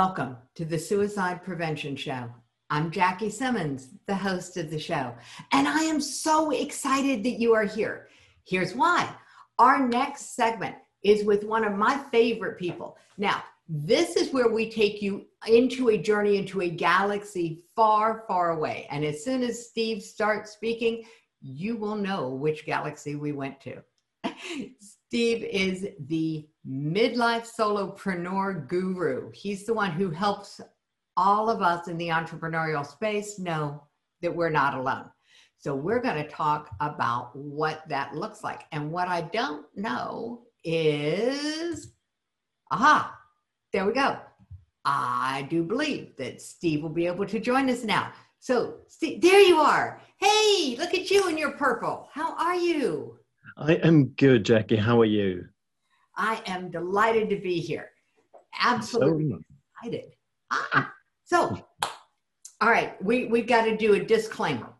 Welcome to the Suicide Prevention Show. I'm Jackie Simmons, the host of the show, and I am so excited that you are here. Here's why. Our next segment is with one of my favorite people. Now, this is where we take you into a journey into a galaxy far, far away. And as soon as Steve starts speaking, you will know which galaxy we went to. Steve is the midlife solopreneur guru. He's the one who helps all of us in the entrepreneurial space know that we're not alone. So, we're going to talk about what that looks like. And what I don't know is, aha, there we go. I do believe that Steve will be able to join us now. So, Steve, there you are. Hey, look at you in your purple. How are you? I am good, Jackie. How are you? I am delighted to be here. Absolutely so excited. Ah, so, all right, we, we've got to do a disclaimer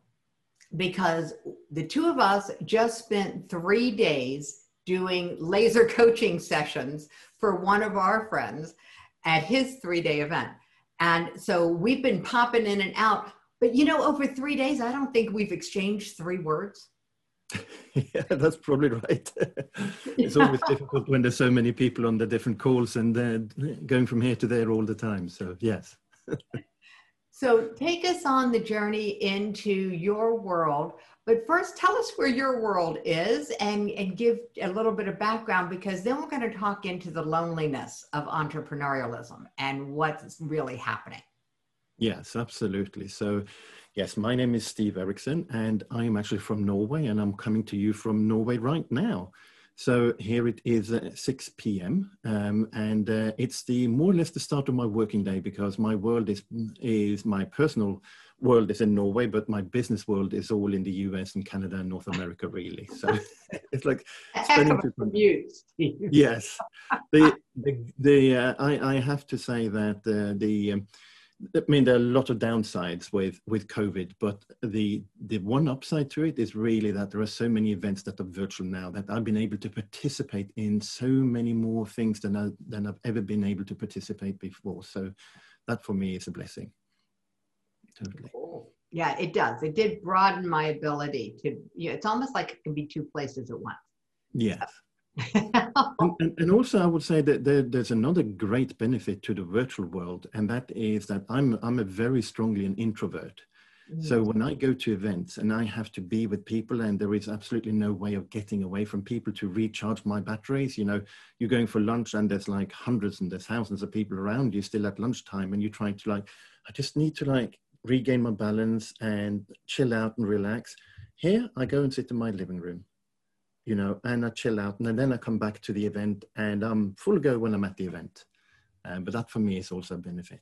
because the two of us just spent three days doing laser coaching sessions for one of our friends at his three day event. And so we've been popping in and out. But you know, over three days, I don't think we've exchanged three words. yeah, that's probably right. it's always difficult when there's so many people on the different calls and uh, going from here to there all the time. So, yes. so, take us on the journey into your world. But first, tell us where your world is and, and give a little bit of background because then we're going to talk into the loneliness of entrepreneurialism and what's really happening. Yes, absolutely. So, Yes, my name is Steve Eriksen, and I am actually from Norway, and I'm coming to you from Norway right now. So here it is at 6 p.m. Um, and uh, it's the more or less the start of my working day because my world is is my personal world is in Norway, but my business world is all in the U.S. and Canada and North America, really. So it's like spending commute. yes, the the, the uh, I I have to say that uh, the um, I mean, there are a lot of downsides with with COVID, but the the one upside to it is really that there are so many events that are virtual now that I've been able to participate in so many more things than I, than I've ever been able to participate before. So that for me is a blessing. Totally. Yeah, it does. It did broaden my ability to. You know, it's almost like it can be two places at once. Yes and, and, also, I would say that there, there's another great benefit to the virtual world, and that is that I'm I'm a very strongly an introvert. Mm. So when I go to events and I have to be with people, and there is absolutely no way of getting away from people to recharge my batteries. You know, you're going for lunch and there's like hundreds and there's thousands of people around you still at lunchtime, and you're trying to like, I just need to like regain my balance and chill out and relax. Here, I go and sit in my living room you know, and I chill out, and then I come back to the event, and I'm full go when I'm at the event. Um, but that for me is also a benefit.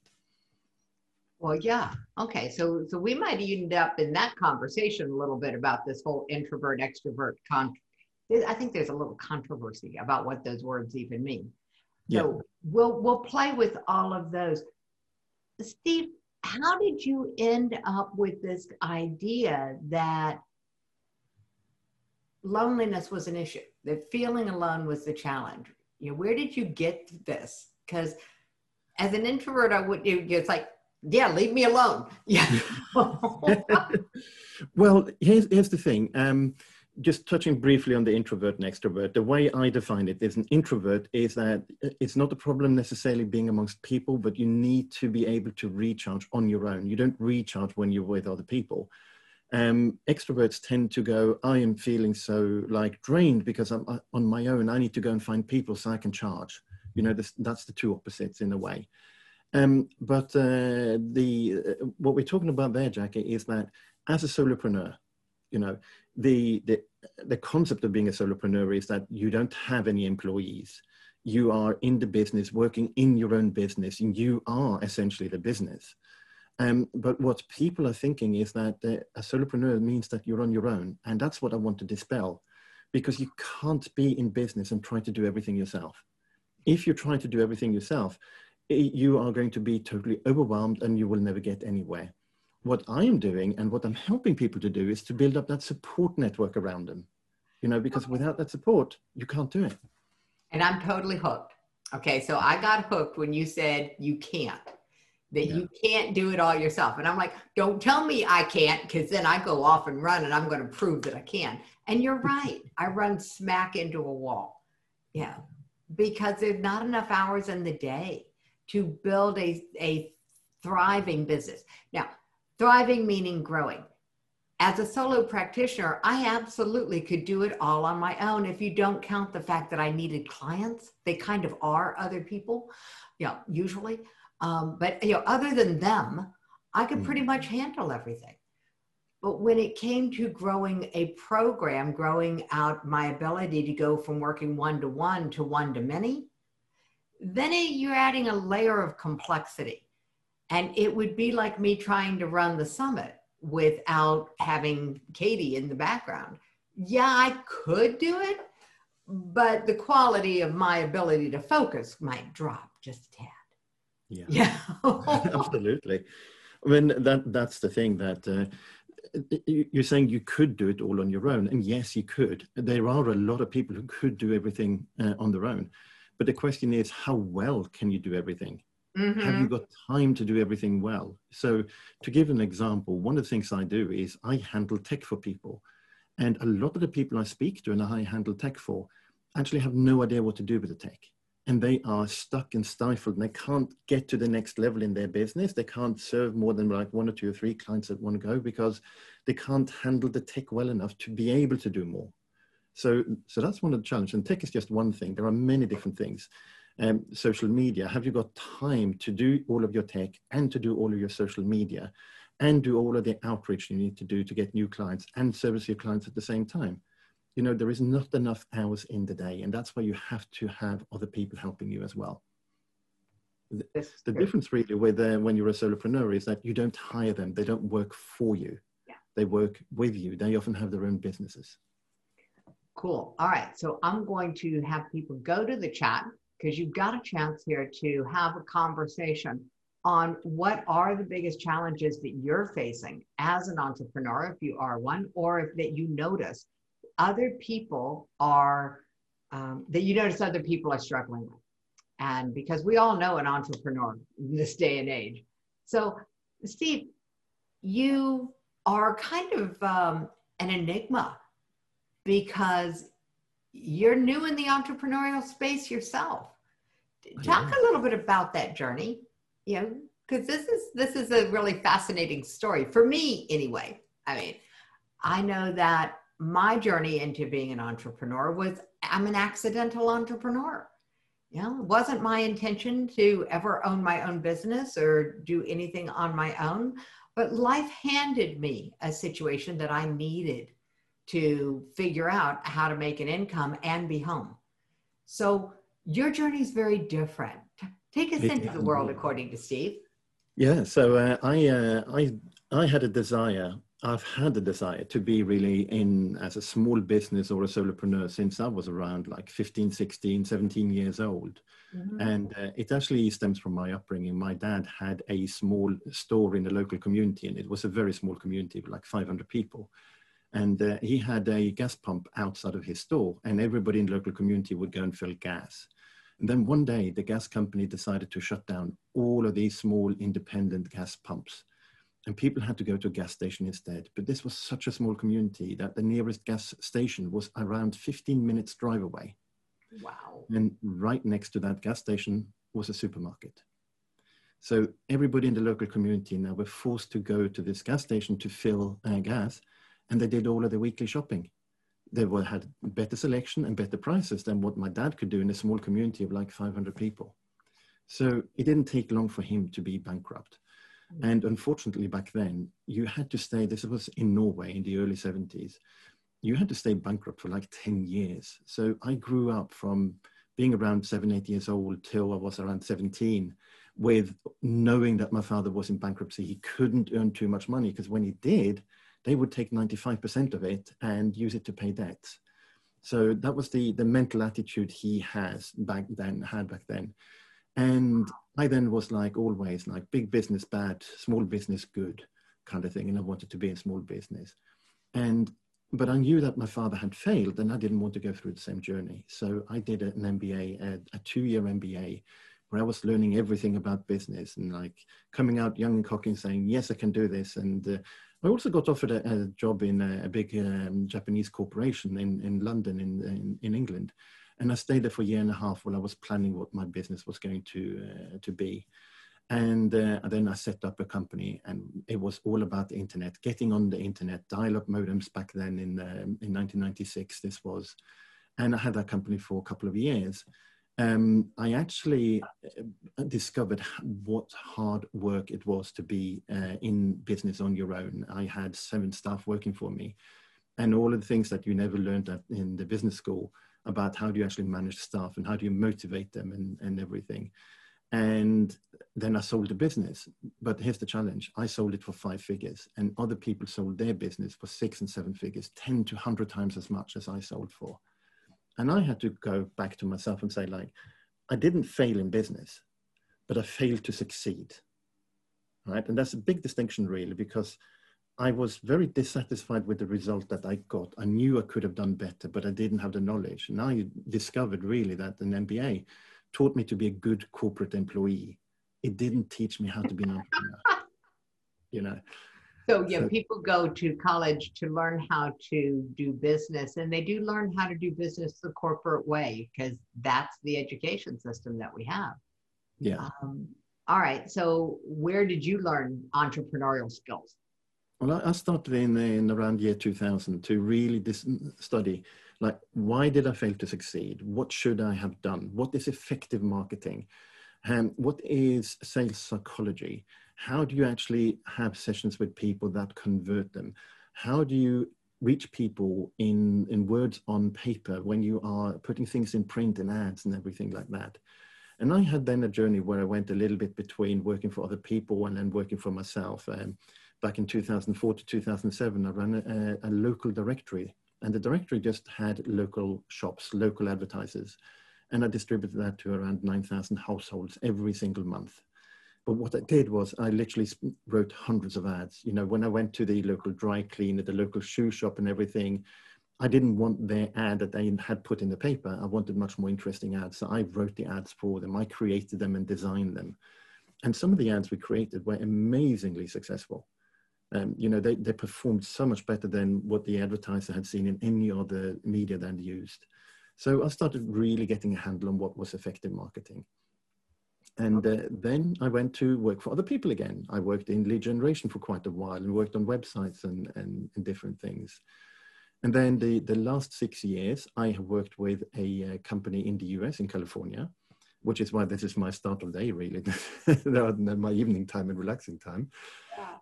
Well, yeah. Okay. So, so we might end up in that conversation a little bit about this whole introvert extrovert con. I think there's a little controversy about what those words even mean. Yeah. So we'll we'll play with all of those. Steve, how did you end up with this idea that loneliness was an issue, that feeling alone was the challenge. You know, where did you get this? Because as an introvert, I would, it's like, yeah, leave me alone. Yeah. well, here's, here's the thing. Um, just touching briefly on the introvert and extrovert, the way I define it is an introvert is that it's not a problem necessarily being amongst people, but you need to be able to recharge on your own. You don't recharge when you're with other people um, extroverts tend to go, I am feeling so like drained because I'm uh, on my own. I need to go and find people so I can charge. You know, this, that's the two opposites in a way. Um, but uh, the uh, what we're talking about there, Jackie, is that as a solopreneur, you know, the, the the concept of being a solopreneur is that you don't have any employees. You are in the business, working in your own business, and you are essentially the business. Um, but what people are thinking is that uh, a solopreneur means that you're on your own. And that's what I want to dispel because you can't be in business and try to do everything yourself. If you try to do everything yourself, you are going to be totally overwhelmed and you will never get anywhere. What I am doing and what I'm helping people to do is to build up that support network around them, you know, because without that support, you can't do it. And I'm totally hooked. Okay, so I got hooked when you said you can't, that Yeah. you can't do it all yourself. And I'm like, don't tell me I can't, because then I go off and run and I'm going to prove that I can. And you're right. I run smack into a wall. Yeah, because there's not enough hours in the day to build a, a thriving business. Now, thriving meaning growing. As a solo practitioner, I absolutely could do it all on my own if you don't count the fact that I needed clients. They kind of are other people, yeah, usually. Um, but you know, other than them, I could pretty much handle everything. But when it came to growing a program, growing out my ability to go from working one to one to one to many, then it, you're adding a layer of complexity. And it would be like me trying to run the summit without having Katie in the background. Yeah, I could do it, but the quality of my ability to focus might drop just a tad. Yeah. Yeah. Absolutely. I mean, that that's the thing that uh, you- you're saying you could do it all on your own, and yes, you could. There are a lot of people who could do everything uh, on their own, but the question is, how well can you do everything? Have Mhm. you got time to do everything well? So, to give an example, one of the things I do is I handle tech for people, and a lot of the people I speak to and I handle tech for actually have no idea what to do with the tech and they are stuck and stifled and they can't get to the next level in their business. They can't serve more than like one or two or three clients at one go because they can't handle the tech well enough to be able to do more. So, so that's one of the challenges. And tech is just one thing. There are many different things. Um, social media. Have you got time to do all of your tech and to do all of your social media and do all of the outreach you need to do to get new clients and service your clients at the same time? You know there is not enough hours in the day and that's why you have to have other people helping you as well is the difference really with uh, when you're a solopreneur is that you don't hire them they don't work for you Yeah. they work with you they often have their own businesses Cool. All right. So I'm going to have people go to the chat because you've got a chance here to have a conversation on what are the biggest challenges that you're facing as an entrepreneur, if you are one, or if that you notice other people are, um, that you notice other people are struggling with. And because we all know an entrepreneur in this day and age. So, Steve, you are kind of um, an enigma because you're new in the entrepreneurial space yourself. Talk a little bit about that journey, you know, because this is this is a really fascinating story for me anyway. I mean, I know that my journey into being an entrepreneur was I'm an accidental entrepreneur. You know, it wasn't my intention to ever own my own business or do anything on my own, but life handed me a situation that I needed to figure out how to make an income and be home. So your journey is very different. Take us It into the world according to Steve. yeah so uh, i uh, i i had a desire i've had the desire to be really in as a small business or a solopreneur since i was around like 15 16 17 years old And uh, it actually stems from my upbringing. My dad had a small store in the local community, and it was a very small community like 500 people. And uh, he had a gas pump outside of his store, and everybody in the local community would go and fill gas. And then one day, the gas company decided to shut down all of these small independent gas pumps. And people had to go to a gas station instead. But this was such a small community that the nearest gas station was around 15 minutes drive away. Wow. And right next to that gas station was a supermarket. So everybody in the local community now were forced to go to this gas station to fill uh, gas, and they did all of the weekly shopping. They were, had better selection and better prices than what my dad could do in a small community of like 500 people. So it didn't take long for him to be bankrupt. Mm. And unfortunately, back then, you had to stay, this was in Norway in the early 70s, you had to stay bankrupt for like 10 years. So I grew up from being around seven, eight years old till I was around 17 with knowing that my father was in bankruptcy. He couldn't earn too much money because when he did, they would take 95% of it and use it to pay debts. So that was the, the mental attitude he has back then, had back then. And I then was like always like big business bad, small business good kind of thing. And I wanted to be in small business. And but I knew that my father had failed and I didn't want to go through the same journey. So I did an MBA, a, a two year MBA, where I was learning everything about business and like coming out young and cocky and saying, yes, I can do this. And uh, I also got offered a, a job in a, a big um, Japanese corporation in, in London, in, in, in, England. And I stayed there for a year and a half while I was planning what my business was going to, uh, to be. And uh, then I set up a company, and it was all about the internet, getting on the internet, dial-up modems back then in um, in 1996. This was, and I had that company for a couple of years. Um, I actually uh, discovered what hard work it was to be uh, in business on your own. I had seven staff working for me, and all of the things that you never learned in the business school about how do you actually manage staff and how do you motivate them and, and everything. And then I sold the business. But here's the challenge I sold it for five figures, and other people sold their business for six and seven figures, 10 to 100 times as much as I sold for. And I had to go back to myself and say, like, I didn't fail in business, but I failed to succeed. Right. And that's a big distinction, really, because I was very dissatisfied with the result that I got. I knew I could have done better, but I didn't have the knowledge. And I discovered really that an MBA taught me to be a good corporate employee. It didn't teach me how to be an entrepreneur. you know. So yeah, so, people go to college to learn how to do business, and they do learn how to do business the corporate way because that's the education system that we have. Yeah. Um, all right. So where did you learn entrepreneurial skills? Well, I started in, in around year 2000 to really dis- study like why did i fail to succeed? What should i have done? What is effective marketing? Um, what is sales psychology? How do you actually have sessions with people that convert them? How do you reach people in in words on paper when you are putting things in print and ads and everything like that? And i had then a journey where i went a little bit between working for other people and then working for myself um, back in 2004 to 2007 i ran a, a local directory and the directory just had local shops, local advertisers. And I distributed that to around 9,000 households every single month. But what I did was I literally wrote hundreds of ads. You know, when I went to the local dry cleaner, the local shoe shop and everything, I didn't want their ad that they had put in the paper. I wanted much more interesting ads. So I wrote the ads for them. I created them and designed them. And some of the ads we created were amazingly successful um, you know, they, they performed so much better than what the advertiser had seen in any other media than used. So I started really getting a handle on what was effective marketing. And uh, then I went to work for other people again. I worked in lead generation for quite a while and worked on websites and, and, and different things. And then the, the last six years, I have worked with a uh, company in the US, in California, which is why this is my start of day, really, my evening time and relaxing time.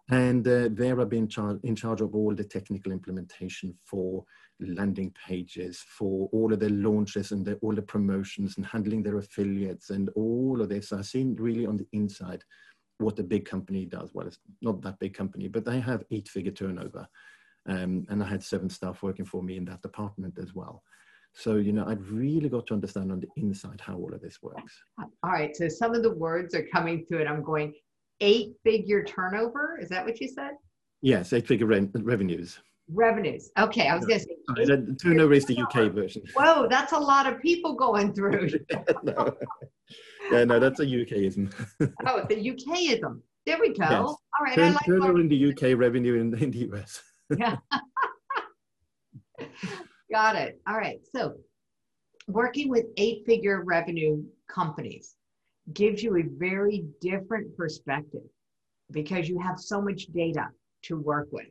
And uh, there I've been char- in charge of all the technical implementation for landing pages, for all of their launches and the, all the promotions and handling their affiliates and all of this. I've seen really on the inside what a big company does. Well, it's not that big company, but they have eight figure turnover. Um, and I had seven staff working for me in that department as well. So, you know, I've really got to understand on the inside how all of this works. All right. So some of the words are coming through it. I'm going, eight figure turnover. Is that what you said? Yes, eight figure re- revenues. Revenues. Okay, I was going to say. Sorry, the turnover is the UK version. Whoa, that's a lot of people going through. no. Yeah, no, that's a UKism. oh, the UKism. There we go. Yes. All right. Turn, like turnover in the UK, revenue in, in the US. yeah. Got it. All right. So, working with eight figure revenue companies, gives you a very different perspective because you have so much data to work with.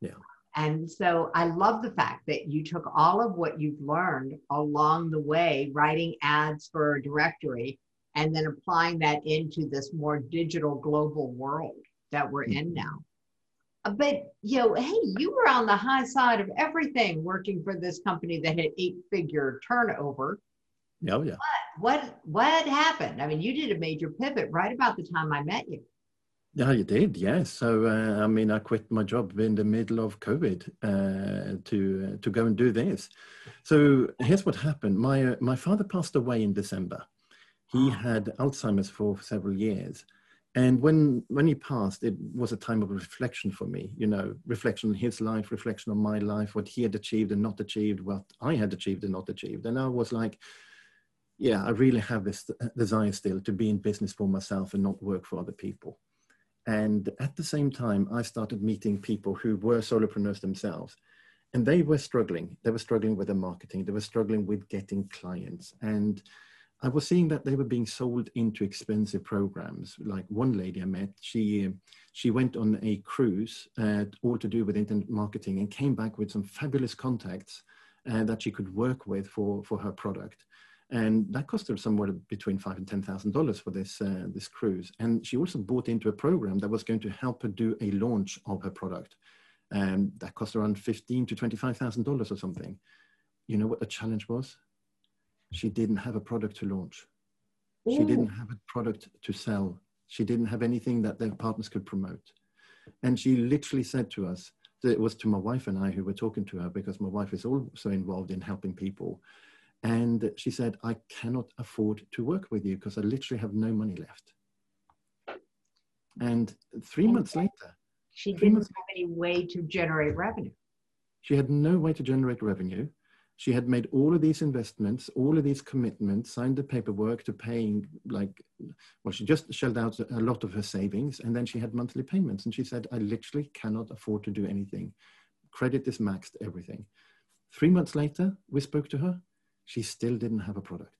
Yeah. And so I love the fact that you took all of what you've learned along the way, writing ads for a directory, and then applying that into this more digital global world that we're in mm-hmm. now. But you know, hey, you were on the high side of everything working for this company that had eight figure turnover. Oh yeah. What, what what happened? I mean, you did a major pivot right about the time I met you. Yeah, you did. Yes. So uh, I mean, I quit my job in the middle of COVID uh, to uh, to go and do this. So here's what happened. My uh, my father passed away in December. He had Alzheimer's for several years, And when when he passed, it was a time of reflection for me. You know, reflection on his life, reflection on my life, what he had achieved and not achieved, what I had achieved and not achieved. And I was like, yeah, I really have this uh, desire still to be in business for myself and not work for other people. And at the same time, I started meeting people who were solopreneurs themselves. And they were struggling. They were struggling with their marketing. They were struggling with getting clients. And I was seeing that they were being sold into expensive programs. Like one lady I met, she she went on a cruise, uh, all to do with internet marketing, and came back with some fabulous contacts uh, that she could work with for for her product. And that cost her somewhere between five and ten thousand dollars for this uh, this cruise. And she also bought into a program that was going to help her do a launch of her product. And that cost around fifteen to twenty five thousand dollars or something. You know what the challenge was? She didn't have a product to launch. Ooh. She didn't have a product to sell. She didn't have anything that their partners could promote. And she literally said to us, that it was to my wife and I who were talking to her because my wife is also involved in helping people. And she said, I cannot afford to work with you because I literally have no money left. And three and months later, she didn't months, have any way to generate revenue. She had no way to generate revenue she had made all of these investments, all of these commitments, signed the paperwork to paying like, well, she just shelled out a lot of her savings and then she had monthly payments. And she said, I literally cannot afford to do anything. Credit is maxed, everything. Three months later, we spoke to her. She still didn't have a product.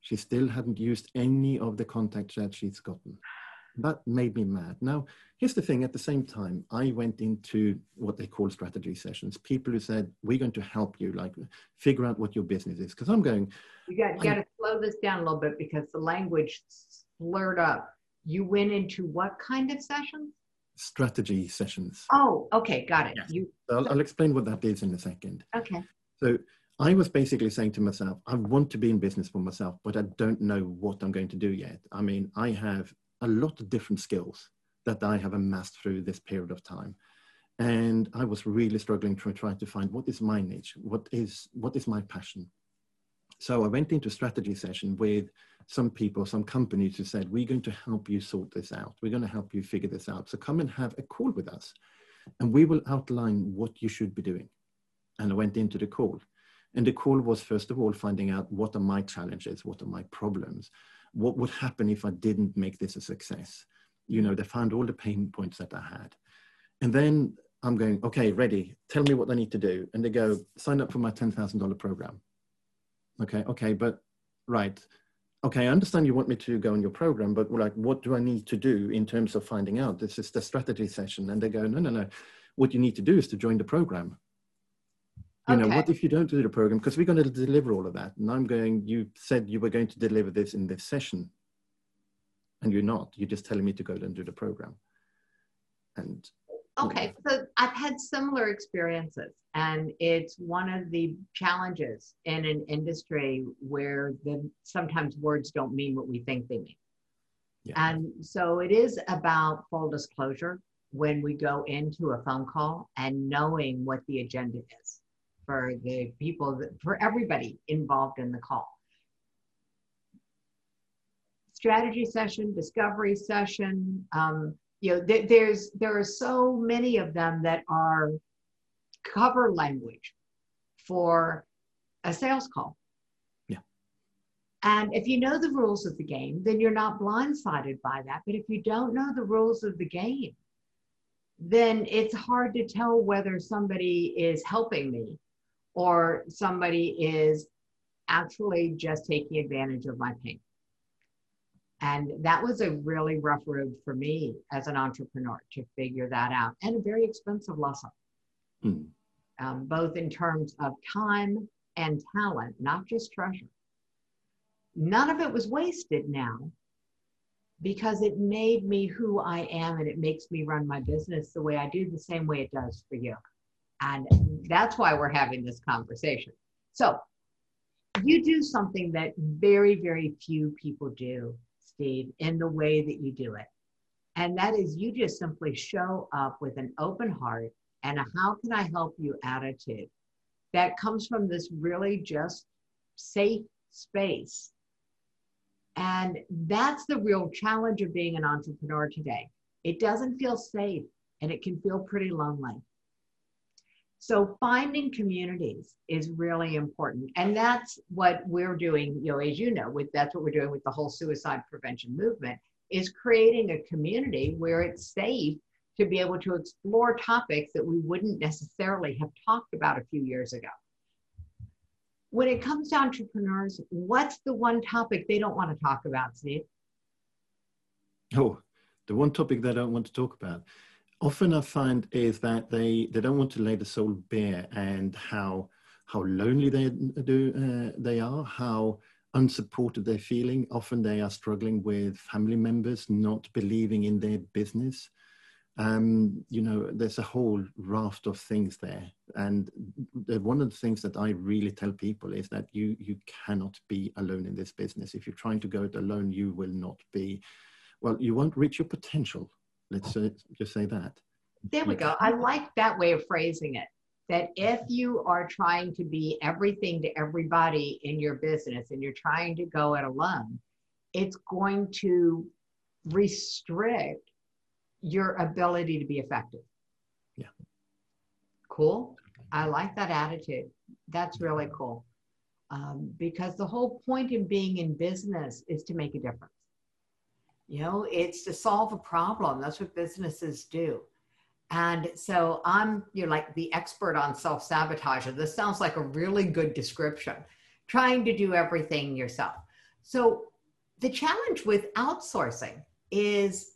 She still hadn't used any of the contacts that she's gotten that made me mad. Now, here's the thing at the same time, I went into what they call strategy sessions. People who said, We're going to help you, like figure out what your business is. Because I'm going, You got, you got to slow this down a little bit because the language slurred up. You went into what kind of sessions? Strategy sessions. Oh, okay, got it. Yes. You, I'll, I'll explain what that is in a second. Okay. So I was basically saying to myself, I want to be in business for myself, but I don't know what I'm going to do yet. I mean, I have a lot of different skills that I have amassed through this period of time. And I was really struggling to try to find what is my niche, what is, what is my passion. So I went into a strategy session with some people, some companies who said, we're going to help you sort this out. We're going to help you figure this out. So come and have a call with us and we will outline what you should be doing. And I went into the call. And the call was, first of all, finding out what are my challenges, what are my problems, what would happen if I didn't make this a success? You know, they found all the pain points that I had. And then I'm going, okay, ready. Tell me what I need to do. And they go, sign up for my $10,000 program. Okay, okay, but right. Okay, I understand you want me to go on your program, but like, what do I need to do in terms of finding out? This is the strategy session. And they go, no, no, no. What you need to do is to join the program you okay. know what if you don't do the program? Because we're going to deliver all of that. And i'm going you said you were going to deliver this in this session. And you're not. You're just telling me to go and do the program. And okay so i've had similar experiences. And it's one of the challenges in an industry where the sometimes words don't mean what we think they mean. Yeah. and so it is about full disclosure when we go into a phone call and knowing what the agenda is for the people, that, for everybody involved in the call. Strategy session, discovery session, um, you know, th- there's there are so many of them that are cover language for a sales call. Yeah. And if you know the rules of the game, then you're not blindsided by that. But if you don't know the rules of the game, then it's hard to tell whether somebody is helping me or somebody is actually just taking advantage of my pain. And that was a really rough road for me as an entrepreneur to figure that out and a very expensive lesson, mm. um, both in terms of time and talent, not just treasure. None of it was wasted now because it made me who I am and it makes me run my business the way I do, the same way it does for you. And that's why we're having this conversation. So, you do something that very, very few people do, Steve, in the way that you do it. And that is you just simply show up with an open heart and a how can I help you attitude that comes from this really just safe space. And that's the real challenge of being an entrepreneur today. It doesn't feel safe and it can feel pretty lonely. So finding communities is really important. And that's what we're doing, you know, as you know, with that's what we're doing with the whole suicide prevention movement is creating a community where it's safe to be able to explore topics that we wouldn't necessarily have talked about a few years ago. When it comes to entrepreneurs, what's the one topic they don't want to talk about, Steve? Oh, the one topic they don't want to talk about often I find is that they they don't want to lay the soul bare and how how lonely they do uh, they are, how unsupported they're feeling. Often they are struggling with family members not believing in their business. Um, you know, there's a whole raft of things there, and one of the things that I really tell people is that you you cannot be alone in this business. If you're trying to go it alone, you will not be. Well, you won't reach your potential Let's uh, just say that. There we go. I like that way of phrasing it. That if you are trying to be everything to everybody in your business and you're trying to go it alone, it's going to restrict your ability to be effective. Yeah. Cool. I like that attitude. That's really cool. Um, because the whole point in being in business is to make a difference. You know, it's to solve a problem. That's what businesses do. And so I'm, you're like the expert on self sabotage. This sounds like a really good description. Trying to do everything yourself. So the challenge with outsourcing is,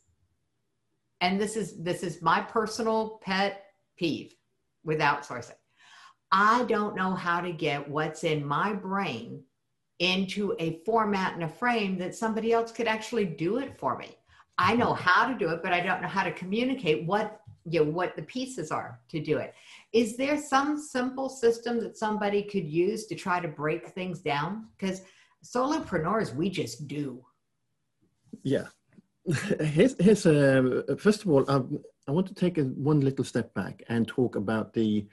and this is this is my personal pet peeve with outsourcing. I don't know how to get what's in my brain into a format and a frame that somebody else could actually do it for me. I know how to do it, but I don't know how to communicate what you know what the pieces are to do it. Is there some simple system that somebody could use to try to break things down? Because solopreneurs, we just do. Yeah. Here's, here's uh, first of all, um, I want to take a, one little step back and talk about the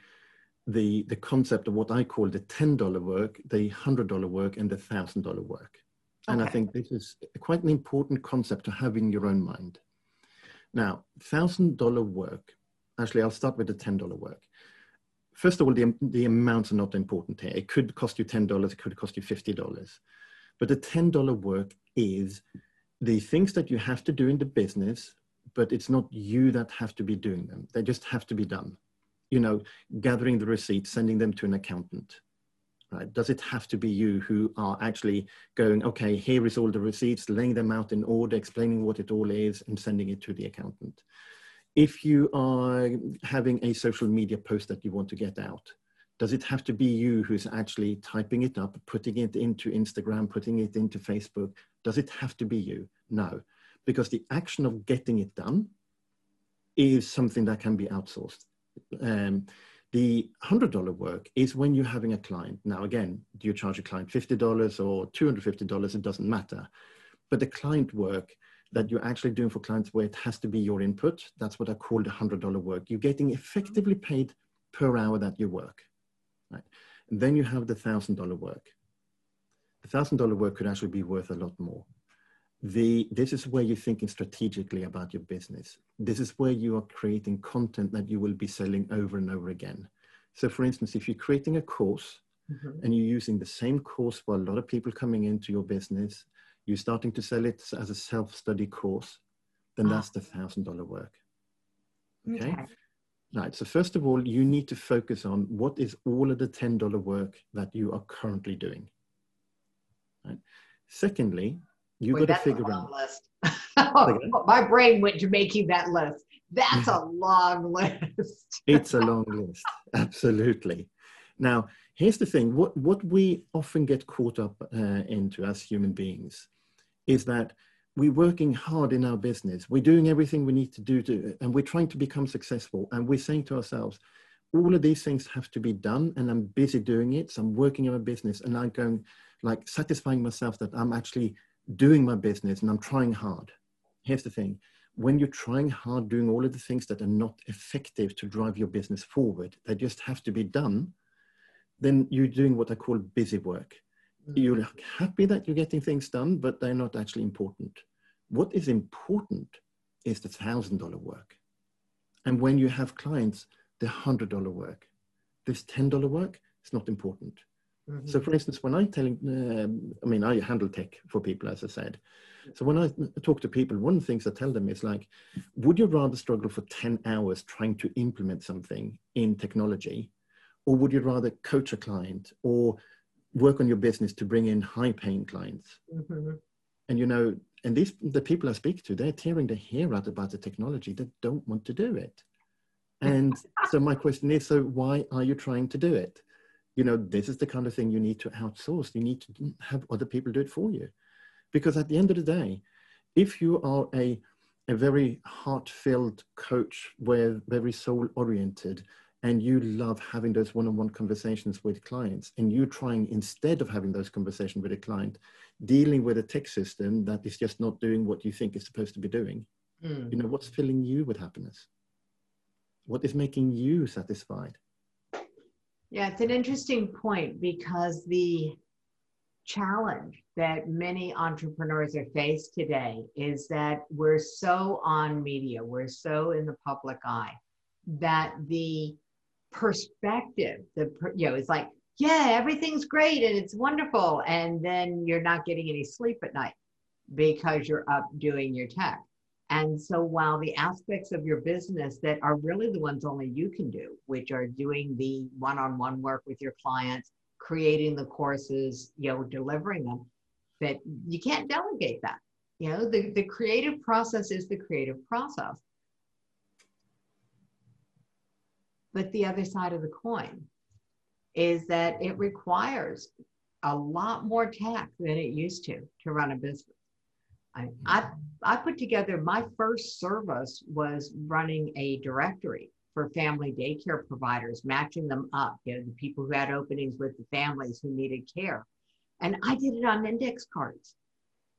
the, the concept of what I call the $10 work, the $100 work, and the $1,000 work. Okay. And I think this is quite an important concept to have in your own mind. Now, $1,000 work, actually, I'll start with the $10 work. First of all, the, the amounts are not important here. It could cost you $10, it could cost you $50. But the $10 work is the things that you have to do in the business, but it's not you that have to be doing them. They just have to be done you know, gathering the receipts, sending them to an accountant, right? Does it have to be you who are actually going, okay, here is all the receipts, laying them out in order, explaining what it all is, and sending it to the accountant? If you are having a social media post that you want to get out, does it have to be you who's actually typing it up, putting it into Instagram, putting it into Facebook? Does it have to be you? No, because the action of getting it done is something that can be outsourced um, the $100 work is when you're having a client. Now, again, do you charge a client $50 or $250? It doesn't matter. But the client work that you're actually doing for clients where it has to be your input, that's what I call the $100 work. You're getting effectively paid per hour that you work. Right? And then you have the $1,000 work. The $1,000 work could actually be worth a lot more the this is where you're thinking strategically about your business this is where you are creating content that you will be selling over and over again so for instance if you're creating a course mm-hmm. and you're using the same course for a lot of people coming into your business you're starting to sell it as a self-study course then ah. that's the thousand dollar work okay? okay right so first of all you need to focus on what is all of the ten dollar work that you are currently doing right secondly you got to figure out. List. My brain went to making that list. That's a long list. it's a long list, absolutely. Now, here's the thing: what what we often get caught up uh, into as human beings is that we're working hard in our business. We're doing everything we need to do to, and we're trying to become successful. And we're saying to ourselves, all of these things have to be done, and I'm busy doing it. So I'm working on a business, and I'm going like satisfying myself that I'm actually doing my business and I'm trying hard. Here's the thing when you're trying hard doing all of the things that are not effective to drive your business forward, they just have to be done, then you're doing what I call busy work. Mm. You're happy that you're getting things done, but they're not actually important. What is important is the thousand dollar work. And when you have clients, the hundred dollar work, this ten dollar work is not important. Mm-hmm. So, for instance, when I tell, uh, I mean, I handle tech for people, as I said. So when I talk to people, one of the things I tell them is like, would you rather struggle for 10 hours trying to implement something in technology, or would you rather coach a client or work on your business to bring in high paying clients? Mm-hmm. And you know, and these the people I speak to, they're tearing their hair out about the technology. They don't want to do it. And so my question is, so why are you trying to do it? You know, this is the kind of thing you need to outsource. You need to have other people do it for you. Because at the end of the day, if you are a, a very heart-filled coach where very soul-oriented and you love having those one-on-one conversations with clients and you trying instead of having those conversations with a client dealing with a tech system that is just not doing what you think it's supposed to be doing mm. you know what's filling you with happiness what is making you satisfied yeah it's an interesting point because the challenge that many entrepreneurs are faced today is that we're so on media, we're so in the public eye that the perspective, the you know, it's like, yeah, everything's great and it's wonderful, and then you're not getting any sleep at night because you're up doing your tech. And so while the aspects of your business that are really the ones only you can do, which are doing the one-on-one work with your clients, creating the courses, you know, delivering them, that you can't delegate that. You know, the, the creative process is the creative process. But the other side of the coin is that it requires a lot more tech than it used to to run a business. I, mm-hmm. I, I put together my first service was running a directory for family daycare providers, matching them up, you know, the people who had openings with the families who needed care. And I did it on index cards.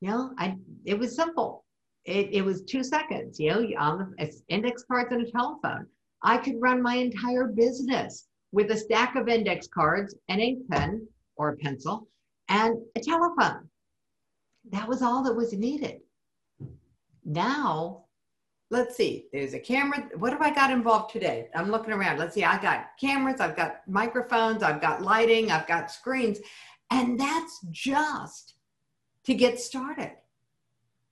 You know, I it was simple. It, it was two seconds, you know, on the index cards and a telephone. I could run my entire business with a stack of index cards, an ink pen or a pencil, and a telephone. That was all that was needed. Now let's see, there's a camera. What have I got involved today? I'm looking around. Let's see, I got cameras, I've got microphones, I've got lighting, I've got screens. And that's just to get started.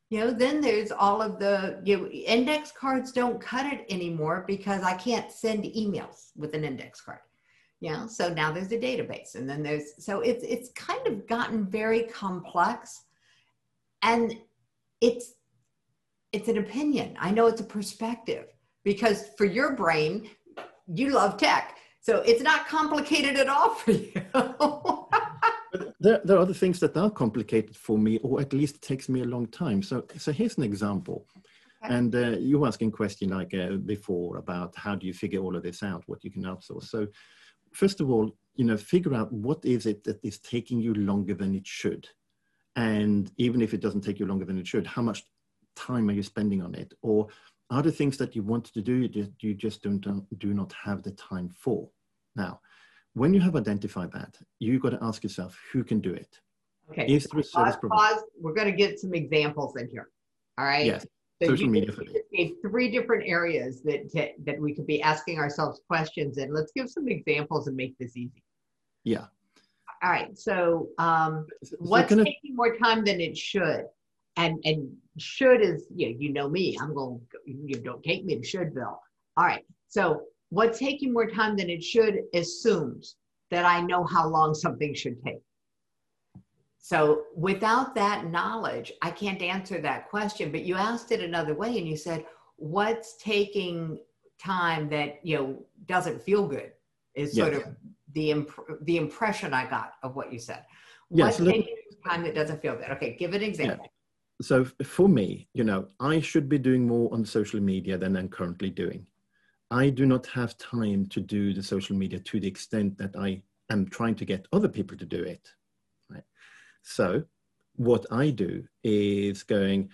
You know, then there's all of the you know, index cards don't cut it anymore because I can't send emails with an index card. You know, so now there's a database and then there's so it's it's kind of gotten very complex and it's it's an opinion. I know it's a perspective because for your brain, you love tech. So it's not complicated at all for you. there, there, are other things that are complicated for me, or at least it takes me a long time. So, so here's an example. Okay. And uh, you were asking question like uh, before about how do you figure all of this out, what you can outsource. So first of all, you know, figure out what is it that is taking you longer than it should. And even if it doesn't take you longer than it should, how much time are you spending on it? Or are there things that you want to do you just don't, do not have the time for? Now, when you have identified that, you've got to ask yourself, who can do it? Okay. Is there a service pause, pause. We're going to get some examples in here. All right. Yes. So Social media for me. Three different areas that, that we could be asking ourselves questions in. Let's give some examples and make this easy. Yeah. All right. So, um, so what's taking more time than it should? and and should is you know, you know me i'm going you don't take me to shouldville all right so what's taking more time than it should assumes that i know how long something should take so without that knowledge i can't answer that question but you asked it another way and you said what's taking time that you know doesn't feel good is sort yes. of the imp- the impression i got of what you said yes, taking time that doesn't feel good okay give an example yeah so for me, you know, I should be doing more on social media than I'm currently doing. I do not have time to do the social media to the extent that I am trying to get other people to do it. Right? So what I do is going,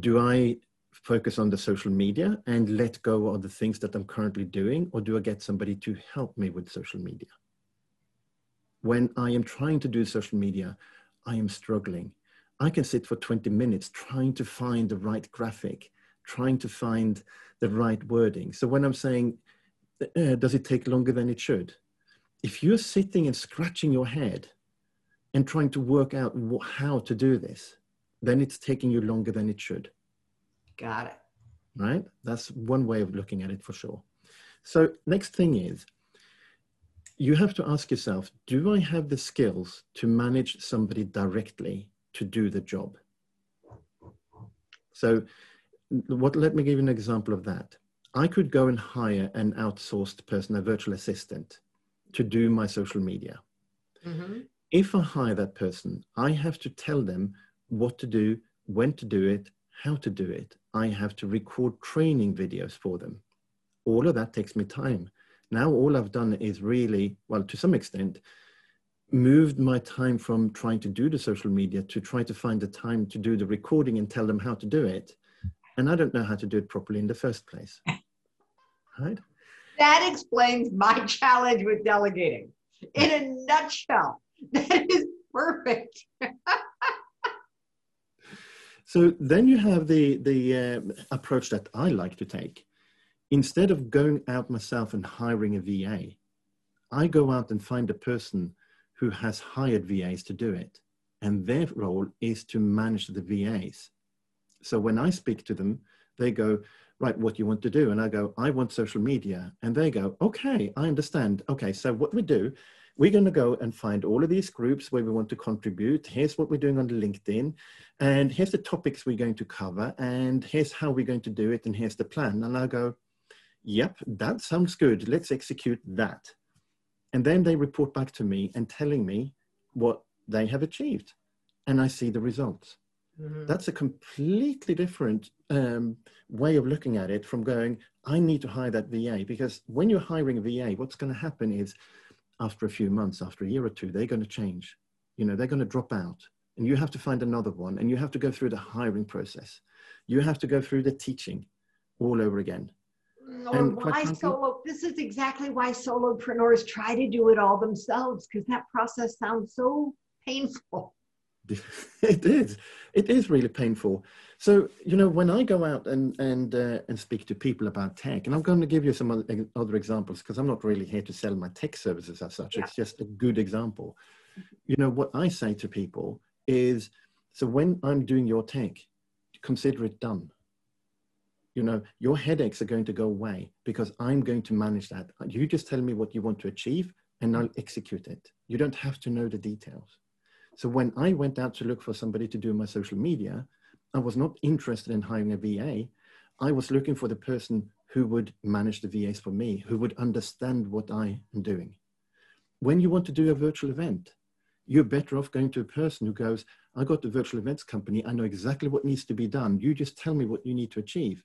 do I focus on the social media and let go of the things that I'm currently doing, or do I get somebody to help me with social media? when I am trying to do social media, I am struggling. I can sit for 20 minutes trying to find the right graphic, trying to find the right wording. So when I'm saying, uh, does it take longer than it should? If you're sitting and scratching your head and trying to work out how to do this, then it's taking you longer than it should. Got it. Right? That's one way of looking at it for sure. So, next thing is you have to ask yourself do I have the skills to manage somebody directly to do the job? So, what, let me give you an example of that. I could go and hire an outsourced person, a virtual assistant, to do my social media. Mm-hmm. If I hire that person, I have to tell them what to do, when to do it, how to do it. I have to record training videos for them. All of that takes me time. Now, all I've done is really, well, to some extent, moved my time from trying to do the social media to try to find the time to do the recording and tell them how to do it. And I don't know how to do it properly in the first place. Right? That explains my challenge with delegating in a nutshell. That is perfect. So then you have the, the uh, approach that I like to take. Instead of going out myself and hiring a VA, I go out and find a person who has hired VAs to do it. And their role is to manage the VAs. So when I speak to them, they go, right, what you want to do? And I go, I want social media. And they go, okay, I understand. Okay, so what we do we're going to go and find all of these groups where we want to contribute. Here's what we're doing on LinkedIn. And here's the topics we're going to cover. And here's how we're going to do it. And here's the plan. And I go, yep, that sounds good. Let's execute that. And then they report back to me and telling me what they have achieved. And I see the results. Mm-hmm. That's a completely different um, way of looking at it from going, I need to hire that VA. Because when you're hiring a VA, what's going to happen is after a few months, after a year or two, they're going to change. You know, they're going to drop out and you have to find another one and you have to go through the hiring process. You have to go through the teaching all over again. Mm, or and why frankly, solo? This is exactly why solopreneurs try to do it all themselves because that process sounds so painful. it is. It is really painful. So you know, when I go out and and uh, and speak to people about tech, and I'm going to give you some other, other examples because I'm not really here to sell my tech services as such. Yeah. It's just a good example. You know, what I say to people is, so when I'm doing your tech, consider it done. You know, your headaches are going to go away because I'm going to manage that. You just tell me what you want to achieve, and I'll execute it. You don't have to know the details. So when I went out to look for somebody to do my social media, I was not interested in hiring a VA. I was looking for the person who would manage the VAs for me, who would understand what I am doing. When you want to do a virtual event, you're better off going to a person who goes, I got the virtual events company. I know exactly what needs to be done. You just tell me what you need to achieve.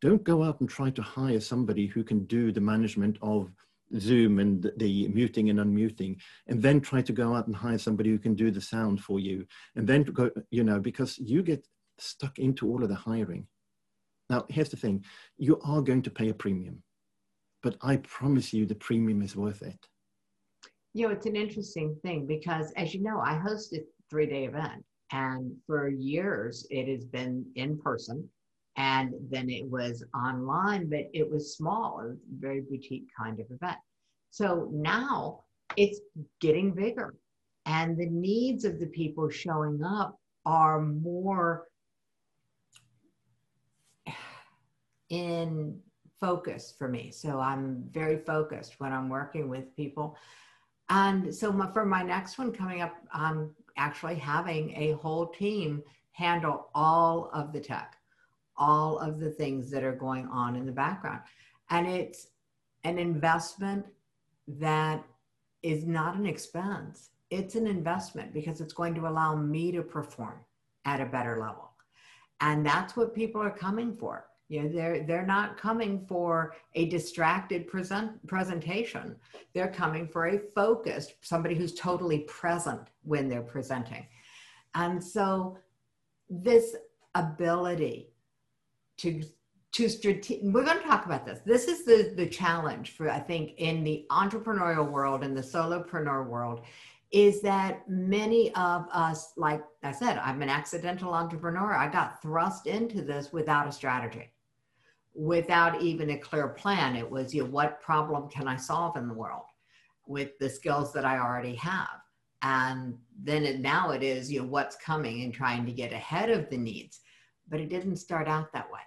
Don't go out and try to hire somebody who can do the management of Zoom and the muting and unmuting, and then try to go out and hire somebody who can do the sound for you, and then go, you know, because you get stuck into all of the hiring. Now, here's the thing you are going to pay a premium, but I promise you the premium is worth it. You know, it's an interesting thing because, as you know, I host a three day event, and for years it has been in person and then it was online, but it was small, it was a very boutique kind of event. So now it's getting bigger, and the needs of the people showing up are more in focus for me. So I'm very focused when I'm working with people. And so my, for my next one coming up, I'm actually having a whole team handle all of the tech all of the things that are going on in the background. And it's an investment that is not an expense, it's an investment because it's going to allow me to perform at a better level. And that's what people are coming for. You know, they're they're not coming for a distracted present presentation. They're coming for a focused, somebody who's totally present when they're presenting. And so this ability to to strategic we're going to talk about this this is the the challenge for i think in the entrepreneurial world and the solopreneur world is that many of us like i said i'm an accidental entrepreneur i got thrust into this without a strategy without even a clear plan it was you know what problem can i solve in the world with the skills that i already have and then it, now it is you know what's coming and trying to get ahead of the needs but it didn't start out that way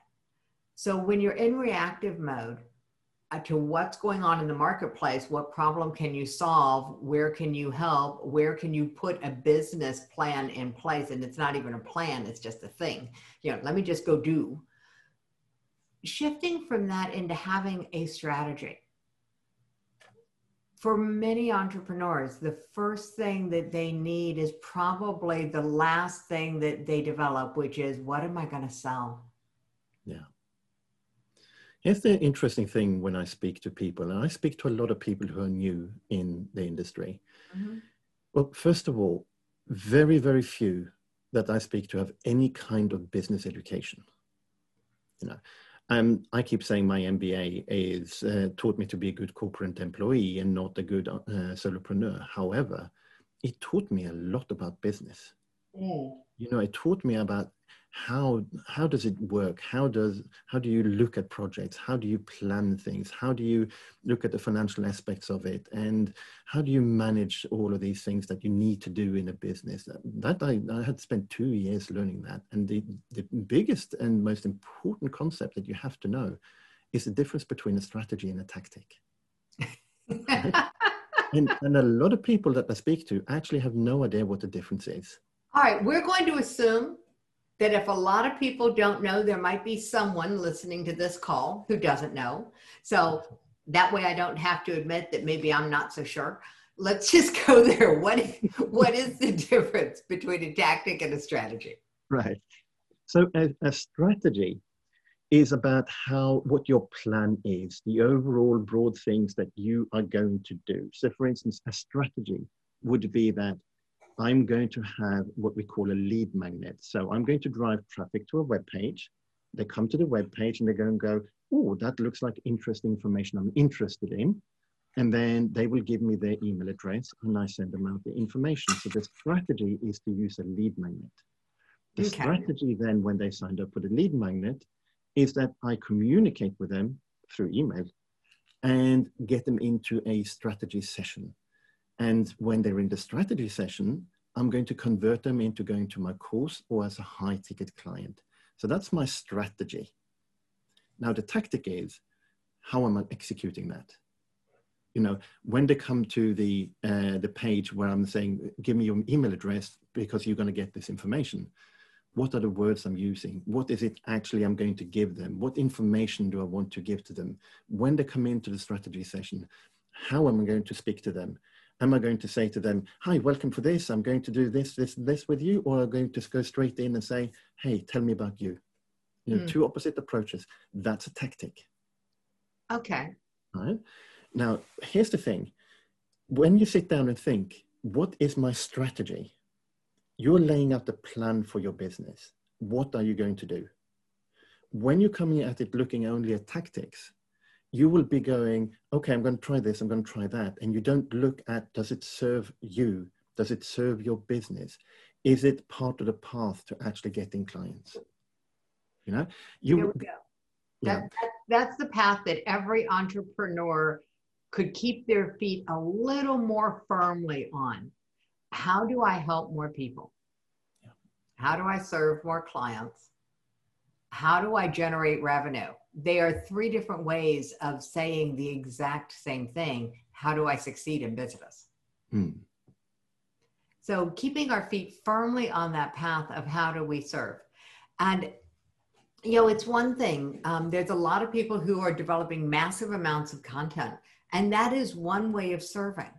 so when you're in reactive mode uh, to what's going on in the marketplace, what problem can you solve? Where can you help? Where can you put a business plan in place? And it's not even a plan, it's just a thing. You know, let me just go do. Shifting from that into having a strategy. For many entrepreneurs, the first thing that they need is probably the last thing that they develop, which is what am I going to sell? Yeah. Here's the interesting thing when I speak to people, and I speak to a lot of people who are new in the industry. Mm-hmm. Well, first of all, very, very few that I speak to have any kind of business education. You know, um, I keep saying my MBA is uh, taught me to be a good corporate employee and not a good uh, solopreneur. However, it taught me a lot about business. Mm. You know, it taught me about how how does it work? How does how do you look at projects? How do you plan things? How do you look at the financial aspects of it? And how do you manage all of these things that you need to do in a business? That i, I had spent two years learning that. And the, the biggest and most important concept that you have to know is the difference between a strategy and a tactic. And, and a lot of people that i speak to actually have no idea what the difference is. All right we're going to assume that if a lot of people don't know, there might be someone listening to this call who doesn't know. So that way I don't have to admit that maybe I'm not so sure. Let's just go there. What, what is the difference between a tactic and a strategy? Right. So a, a strategy is about how what your plan is, the overall broad things that you are going to do. So for instance, a strategy would be that I'm going to have what we call a lead magnet. So I'm going to drive traffic to a web page. They come to the web page and they're going to go, oh, that looks like interesting information I'm interested in. And then they will give me their email address and I send them out the information. So the strategy is to use a lead magnet. The okay. strategy then, when they signed up for the lead magnet, is that I communicate with them through email and get them into a strategy session. And when they're in the strategy session, I'm going to convert them into going to my course or as a high ticket client. So that's my strategy. Now the tactic is, how am I executing that? You know, when they come to the uh, the page where I'm saying, give me your email address because you're going to get this information. What are the words I'm using? What is it actually I'm going to give them? What information do I want to give to them? When they come into the strategy session, how am I going to speak to them? Am I going to say to them, hi, welcome for this. I'm going to do this, this, this with you, or I'm I going to go straight in and say, hey, tell me about you? You know, mm. two opposite approaches. That's a tactic. Okay. All right. Now, here's the thing. When you sit down and think, what is my strategy? You're laying out the plan for your business. What are you going to do? When you're coming at it looking only at tactics, you will be going, okay, I'm going to try this, I'm going to try that. And you don't look at, does it serve you? Does it serve your business? Is it part of the path to actually getting clients? You know, you. Here we go. Yeah. That, that, that's the path that every entrepreneur could keep their feet a little more firmly on. How do I help more people? Yeah. How do I serve more clients? How do I generate revenue? They are three different ways of saying the exact same thing. How do I succeed in business? Hmm. So keeping our feet firmly on that path of how do we serve. And you know, it's one thing. Um, there's a lot of people who are developing massive amounts of content, and that is one way of serving.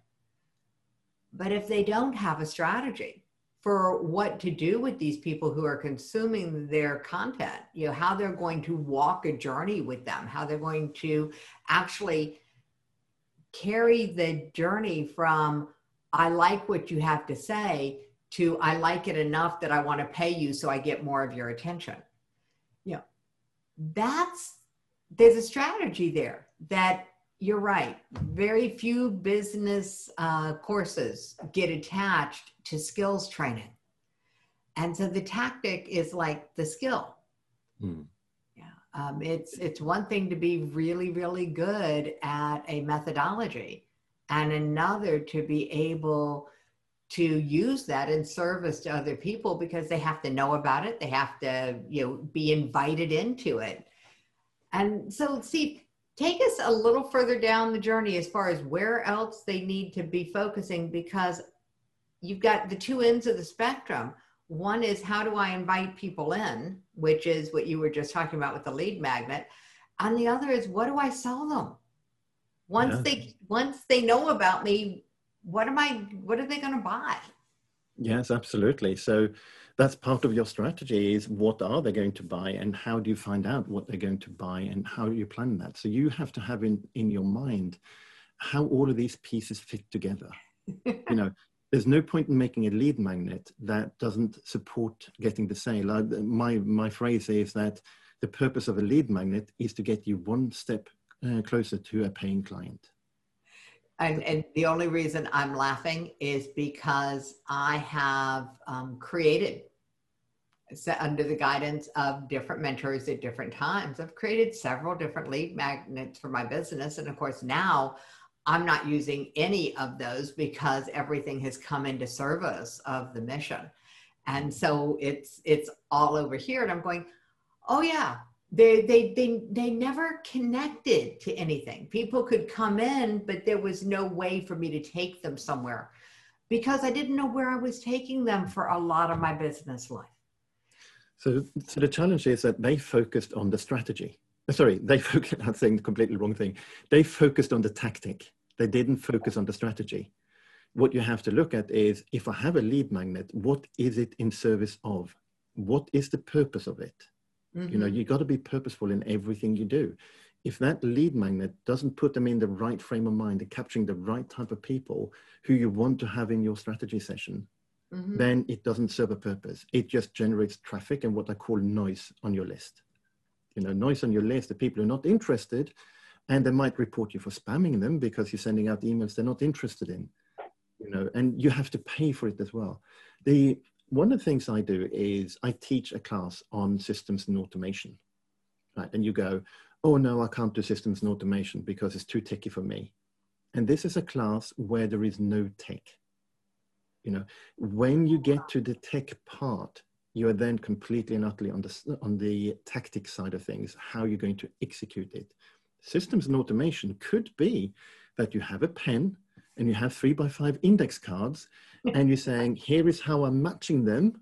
But if they don't have a strategy, for what to do with these people who are consuming their content you know how they're going to walk a journey with them how they're going to actually carry the journey from i like what you have to say to i like it enough that i want to pay you so i get more of your attention. You know that's there's a strategy there that you're right. Very few business uh, courses get attached to skills training. And so the tactic is like the skill. Hmm. Yeah. Um, it's, it's one thing to be really, really good at a methodology and another to be able to use that in service to other people because they have to know about it. They have to, you know, be invited into it. And so, see, take us a little further down the journey as far as where else they need to be focusing because you've got the two ends of the spectrum. One is how do I invite people in, which is what you were just talking about with the lead magnet. And the other is what do I sell them? Once yeah. they once they know about me, what am I what are they going to buy? Yes, absolutely. So that's part of your strategy is what are they going to buy and how do you find out what they're going to buy and how do you plan that? So you have to have in in your mind how all of these pieces fit together. You know there's no point in making a lead magnet that doesn't support getting the sale. I, my my phrase is that the purpose of a lead magnet is to get you one step uh, closer to a paying client and, and, the only reason I'm laughing is because I have um, created under the guidance of different mentors at different times. I've created several different lead magnets for my business. And of course, now I'm not using any of those because everything has come into service of the mission. And so it's it's all over here. And I'm going, oh yeah, they they they they never connected to anything. People could come in, but there was no way for me to take them somewhere because I didn't know where I was taking them for a lot of my business life. So, so the challenge is that they focused on the strategy. Sorry, they focused, I'm saying the completely wrong thing. They focused on the tactic. They didn't focus on the strategy. What you have to look at is if I have a lead magnet, what is it in service of? What is the purpose of it? Mm-hmm. You know, you got to be purposeful in everything you do. If that lead magnet doesn't put them in the right frame of mind and capturing the right type of people who you want to have in your strategy session, mm-hmm. then it doesn't serve a purpose. It just generates traffic and what I call noise on your list. You know, noise on your list, the people who are not interested, and they might report you for spamming them because you're sending out emails they're not interested in. You know, and you have to pay for it as well. The one of the things I do is I teach a class on systems and automation. Right, and you go, oh no, I can't do systems and automation because it's too techy for me. And this is a class where there is no tech you know when you get to the tech part you are then completely and utterly on the on the tactic side of things how you're going to execute it systems and automation could be that you have a pen and you have three by five index cards and you're saying here is how i'm matching them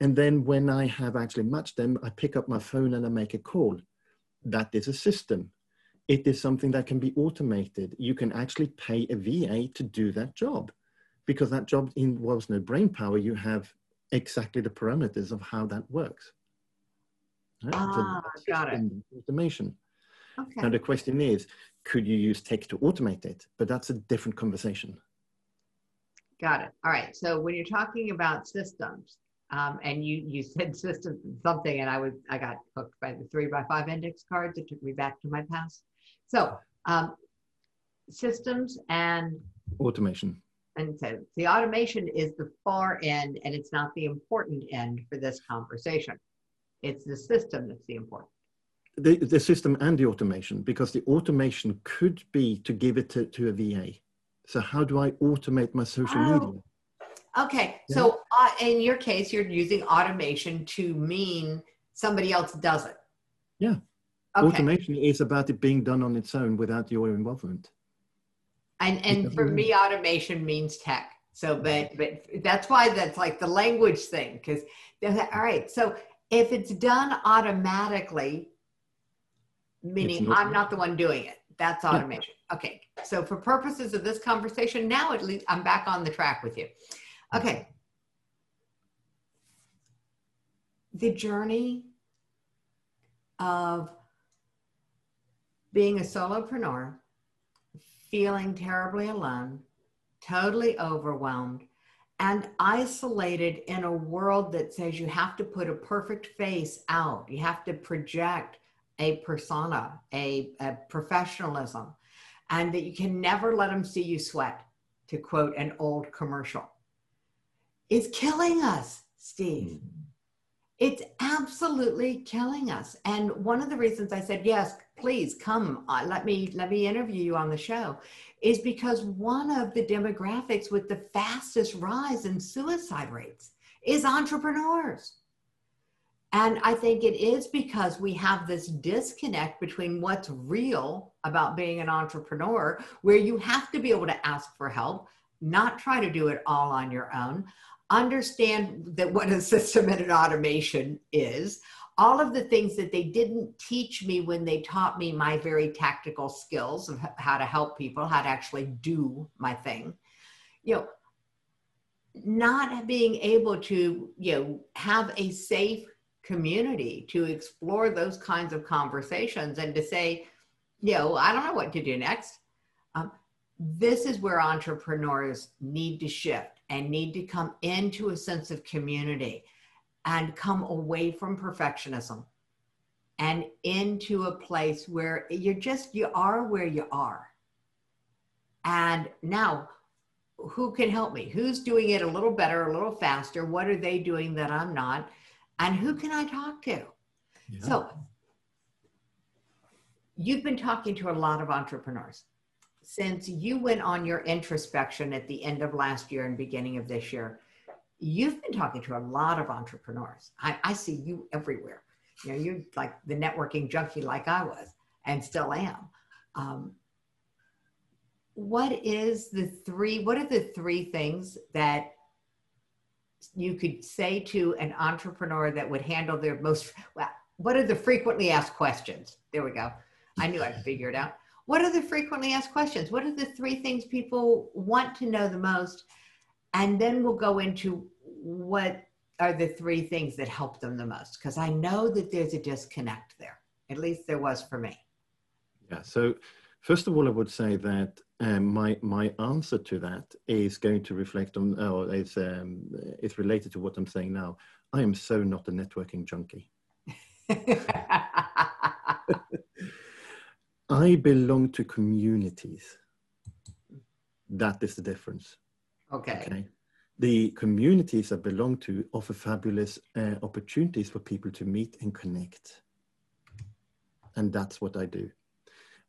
and then when i have actually matched them i pick up my phone and i make a call that is a system it is something that can be automated you can actually pay a va to do that job because that job involves no brain power. You have exactly the parameters of how that works. Right? Ah, got it. Automation. Okay. Now the question is, could you use tech to automate it? But that's a different conversation. Got it. All right. So when you're talking about systems, um, and you you said systems something, and I was I got hooked by the three by five index cards. It took me back to my past. So um, systems and automation and so the automation is the far end and it's not the important end for this conversation. It's the system that's the important. The, the system and the automation, because the automation could be to give it to, to a VA. So how do I automate my social oh. media? Okay, yeah. so uh, in your case, you're using automation to mean somebody else does it. Yeah. Okay. Automation is about it being done on its own without your involvement and and for me automation means tech so but but that's why that's like the language thing because all right so if it's done automatically meaning not, i'm not the one doing it that's automation yeah. okay so for purposes of this conversation now at least i'm back on the track with you okay the journey of being a solopreneur feeling terribly alone, totally overwhelmed, and isolated in a world that says you have to put a perfect face out. You have to project a persona, a, a professionalism, and that you can never let them see you sweat, to quote an old commercial, is killing us, Steve. Mm. It's absolutely killing us. And one of the reasons I said, yes, please come, uh, let me let me interview you on the show, is because one of the demographics with the fastest rise in suicide rates is entrepreneurs. And I think it is because we have this disconnect between what's real about being an entrepreneur, where you have to be able to ask for help, not try to do it all on your own, understand that what a system and an automation is, all of the things that they didn't teach me when they taught me my very tactical skills of how to help people, how to actually do my thing. You know, not being able to, you know, have a safe community to explore those kinds of conversations and to say, you know, I don't know what to do next. Um, this is where entrepreneurs need to shift and need to come into a sense of community and come away from perfectionism and into a place where you're just you are where you are. And now who can help me? Who's doing it a little better a little faster? What are they doing that i'm not and who can I talk to? Yeah. So you've been talking to a lot of entrepreneurs. Since you went on your introspection at the end of last year and beginning of this year, you've been talking to a lot of entrepreneurs. I, I see you everywhere. You know, you're like the networking junkie like I was and still am. Um, what is the three, what are the three things that you could say to an entrepreneur that would handle their most well, what are the frequently asked questions? There we go. I knew i'd figure it out. What are the frequently asked questions? What are the three things people want to know the most? And then we'll go into what are the three things that help them the most? Because i know that there's a disconnect there. At least there was for me. Yeah so first of all i would say that um, my my answer to that is going to reflect on, or is um, is related to what I'm saying now. I am so not a networking junkie. I belong to communities. That is the difference. Okay. okay? The communities I belong to offer fabulous uh, opportunities for people to meet and connect. And that's what I do.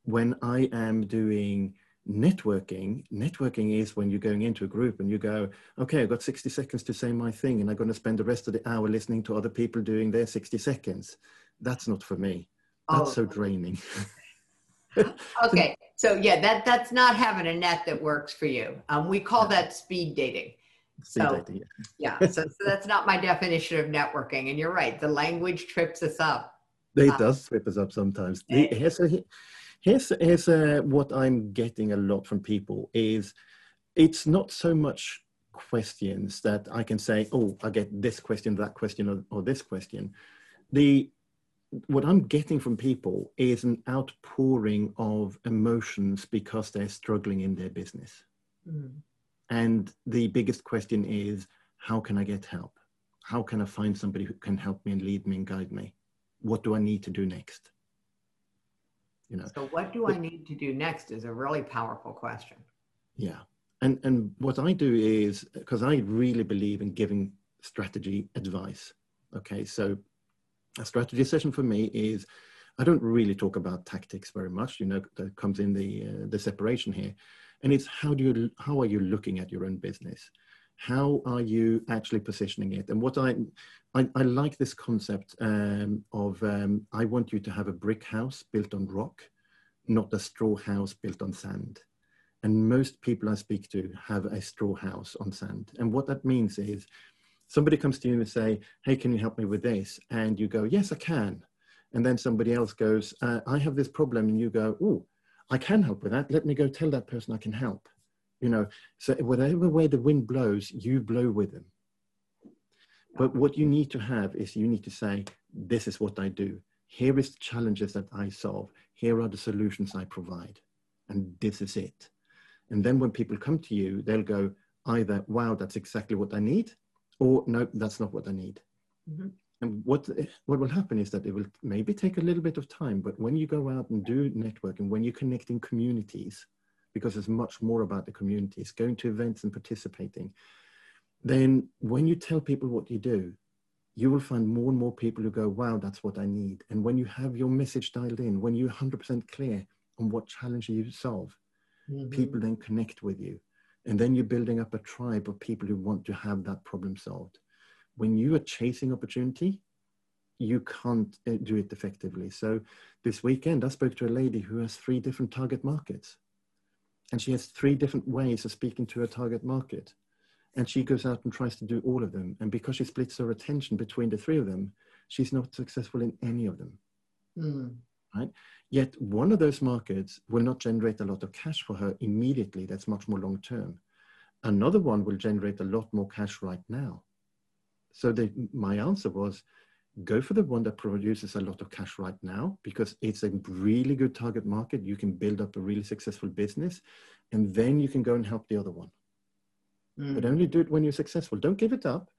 When I am doing networking networking is when you're going into a group and you go okay i've got 60 seconds to say my thing and i'm going to spend the rest of the hour listening to other people doing their 60 seconds. That's not for me. That's oh. so draining. Okay so yeah that that's not having a net that works for you. Um, we call that speed dating. Speed so, dating yeah, yeah so, so that's not my definition of networking. And you're right the language trips us up. It um, does trip us up sometimes. The, here's a, here's here's uh, what I'm getting a lot from people is it's not so much questions that I can say, oh, I get this question, that question, or, or this question. The what I'm getting from people is an outpouring of emotions because they're struggling in their business. Mm. And the biggest question is, how can I get help? How can I find somebody who can help me and lead me and guide me? What do I need to do next? You know. So what do but, i need to do next is a really powerful question. Yeah. And and what i do is because i really believe in giving strategy advice okay? So a strategy session for me is i don't really talk about tactics very much you know that comes in the uh, the separation here. And it's how do you how are you looking at your own business how are you actually positioning it? And what i i, I like this concept um, of um, i want you to have a brick house built on rock not a straw house built on sand. And most people i speak to have a straw house on sand. And what that means is somebody comes to you and say hey can you help me with this? And you go yes i can. And then somebody else goes uh, i have this problem. And you go oh i can help with that. Let me go tell that person i can help you know so whatever way the wind blows you blow with them. But what you need to have is you need to say this is what i do. Here is the challenges that i solve. Here are the solutions i provide. And this is it. And then when people come to you they'll go either wow that's exactly what i need or no that's not what i need. Mm-hmm. And what what will happen is that it will maybe take a little bit of time, but when you go out and do networking, when you connect in communities, because it's much more about the communities, going to events and participating, then when you tell people what you do, you will find more and more people who go, wow, that's what I need. And when you have your message dialed in, when you're 100% clear on what challenge you solve, mm-hmm. people then connect with you. And then you're building up a tribe of people who want to have that problem solved. When you are chasing opportunity, you can't uh, do it effectively. So this weekend, I spoke to a lady who has three different target markets. And she has three different ways of speaking to her target market and she goes out and tries to do all of them. And because she splits her attention between the three of them, she's not successful in any of them. Mm. Right? Yet one of those markets will not generate a lot of cash for her immediately. That's much more long term. Another one will generate a lot more cash right now. So the, my answer was go for the one that produces a lot of cash right now because it's a really good target market. You can build up a really successful business and then you can go and help the other one mm. but only do it when you're successful. Don't give it up,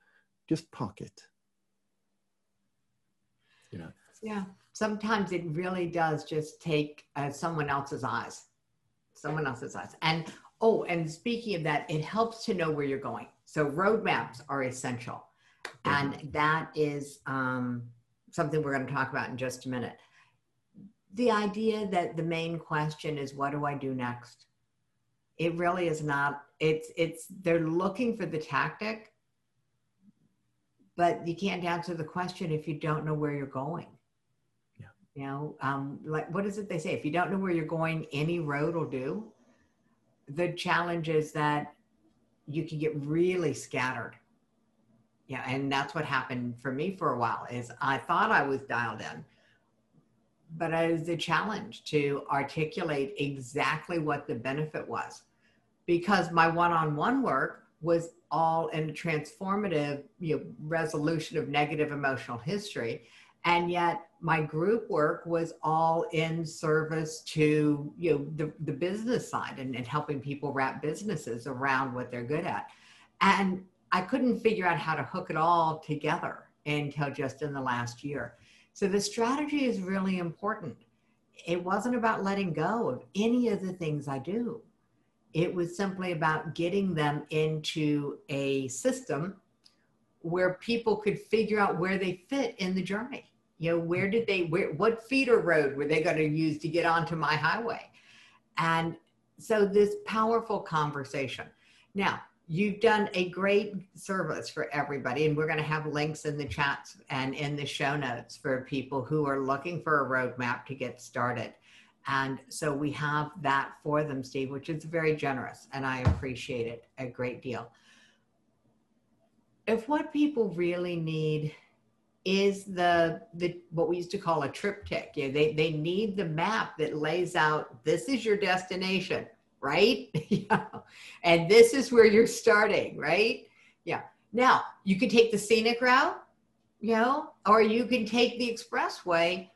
just park it. You know. Yeah, sometimes it really does just take uh, someone else's eyes, someone else's eyes. And oh, and speaking of that, it helps to know where you're going. So roadmaps are essential, and that is um, something we're going to talk about in just a minute. The idea that the main question is, what do I do next? It really is not it's it's they're looking for the tactic but you can't answer the question if you don't know where you're going. Yeah. You know um, like what is it they say? If you don't know where you're going any road will do. The challenge is that you can get really scattered yeah and that's what happened for me for a while is i thought i was dialed in but it was a challenge to articulate exactly what the benefit was because my one-on-one work was all in transformative you know, resolution of negative emotional history and yet my group work was all in service to you know the, the business side and, and helping people wrap businesses around what they're good at. And i couldn't figure out how to hook it all together until just in the last year so the strategy is really important it wasn't about letting go of any of the things i do it was simply about getting them into a system where people could figure out where they fit in the journey. You know, where did they, where, what feeder road were they going to use to get onto my highway? And so this powerful conversation. Now, you've done a great service for everybody, and we're going to have links in the chats and in the show notes for people who are looking for a roadmap to get started. And so we have that for them, Steve, which is very generous, and I appreciate it a great deal. If what people really need is the the what we used to call a TripTik, yeah, they they need the map that lays out this is your destination, right? yeah. And this is where you're starting, right? Yeah. Now you can take the scenic route, you know, or you can take the expressway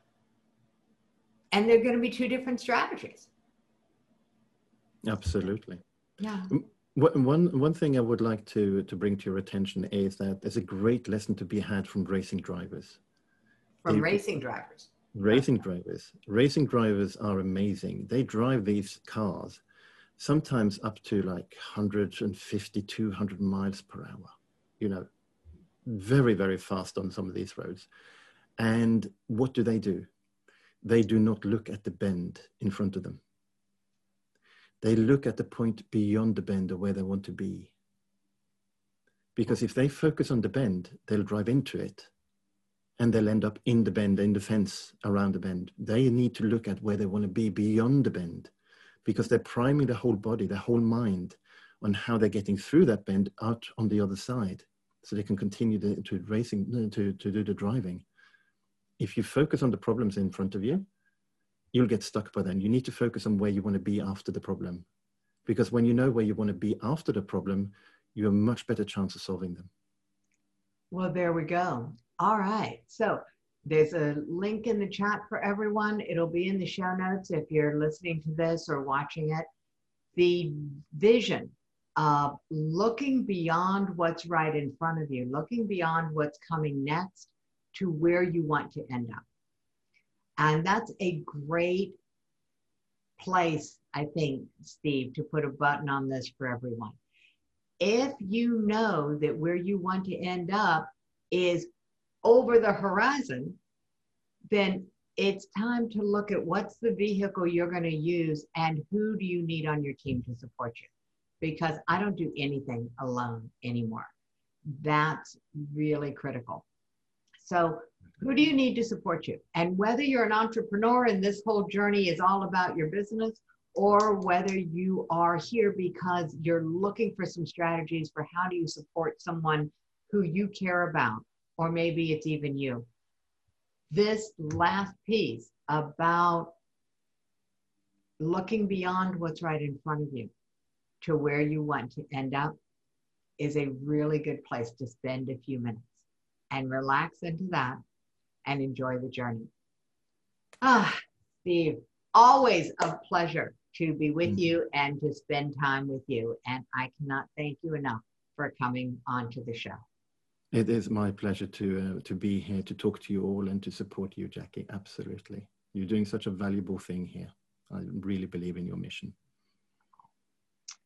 and they're going to be two different strategies absolutely yeah one one thing I would like to to bring to your attention is that there's a great lesson to be had from racing drivers. From they, racing drivers. Racing drivers. Racing drivers are amazing. They drive these cars sometimes up to like 150 200 miles per hour. You know, very very fast on some of these roads. And what do they do? they do not look at the bend in front of them. They look at the point beyond the bend or where they want to be. Because if they focus on the bend, they'll drive into it and they'll end up in the bend, in the fence around the bend. They need to look at where they want to be beyond the bend because they're priming the whole body, their whole mind on how they're getting through that bend out on the other side so they can continue to, to racing, uh, to, to do the driving if you focus on the problems in front of you, you'll get stuck by then. You need to focus on where you want to be after the problem. Because when you know where you want to be after the problem, you have a much better chance of solving them. Well, there we go. All right. So there's a link in the chat for everyone. It'll be in the show notes if you're listening to this or watching it. The vision of looking beyond what's right in front of you, looking beyond what's coming next to where you want to end up. And that's a great place, I think, Steve, to put a button on this for everyone. If you know that where you want to end up is over the horizon, then it's time to look at what's the vehicle you're going to use and who do you need on your team to support you. Because I don't do anything alone anymore. That's really critical. So, who do you need to support you? And whether you're an entrepreneur and this whole journey is all about your business, or whether you are here because you're looking for some strategies for how do you support someone who you care about, or maybe it's even you. This last piece about looking beyond what's right in front of you to where you want to end up is a really good place to spend a few minutes and relax into that and enjoy the journey. Ah, Steve, always a pleasure to be with mm-hmm. you and to spend time with you. And I cannot thank you enough for coming onto the show. It is my pleasure to uh, to be here to talk to you all and to support you, Jackie. Absolutely, you're doing such a valuable thing here. I really believe in your mission.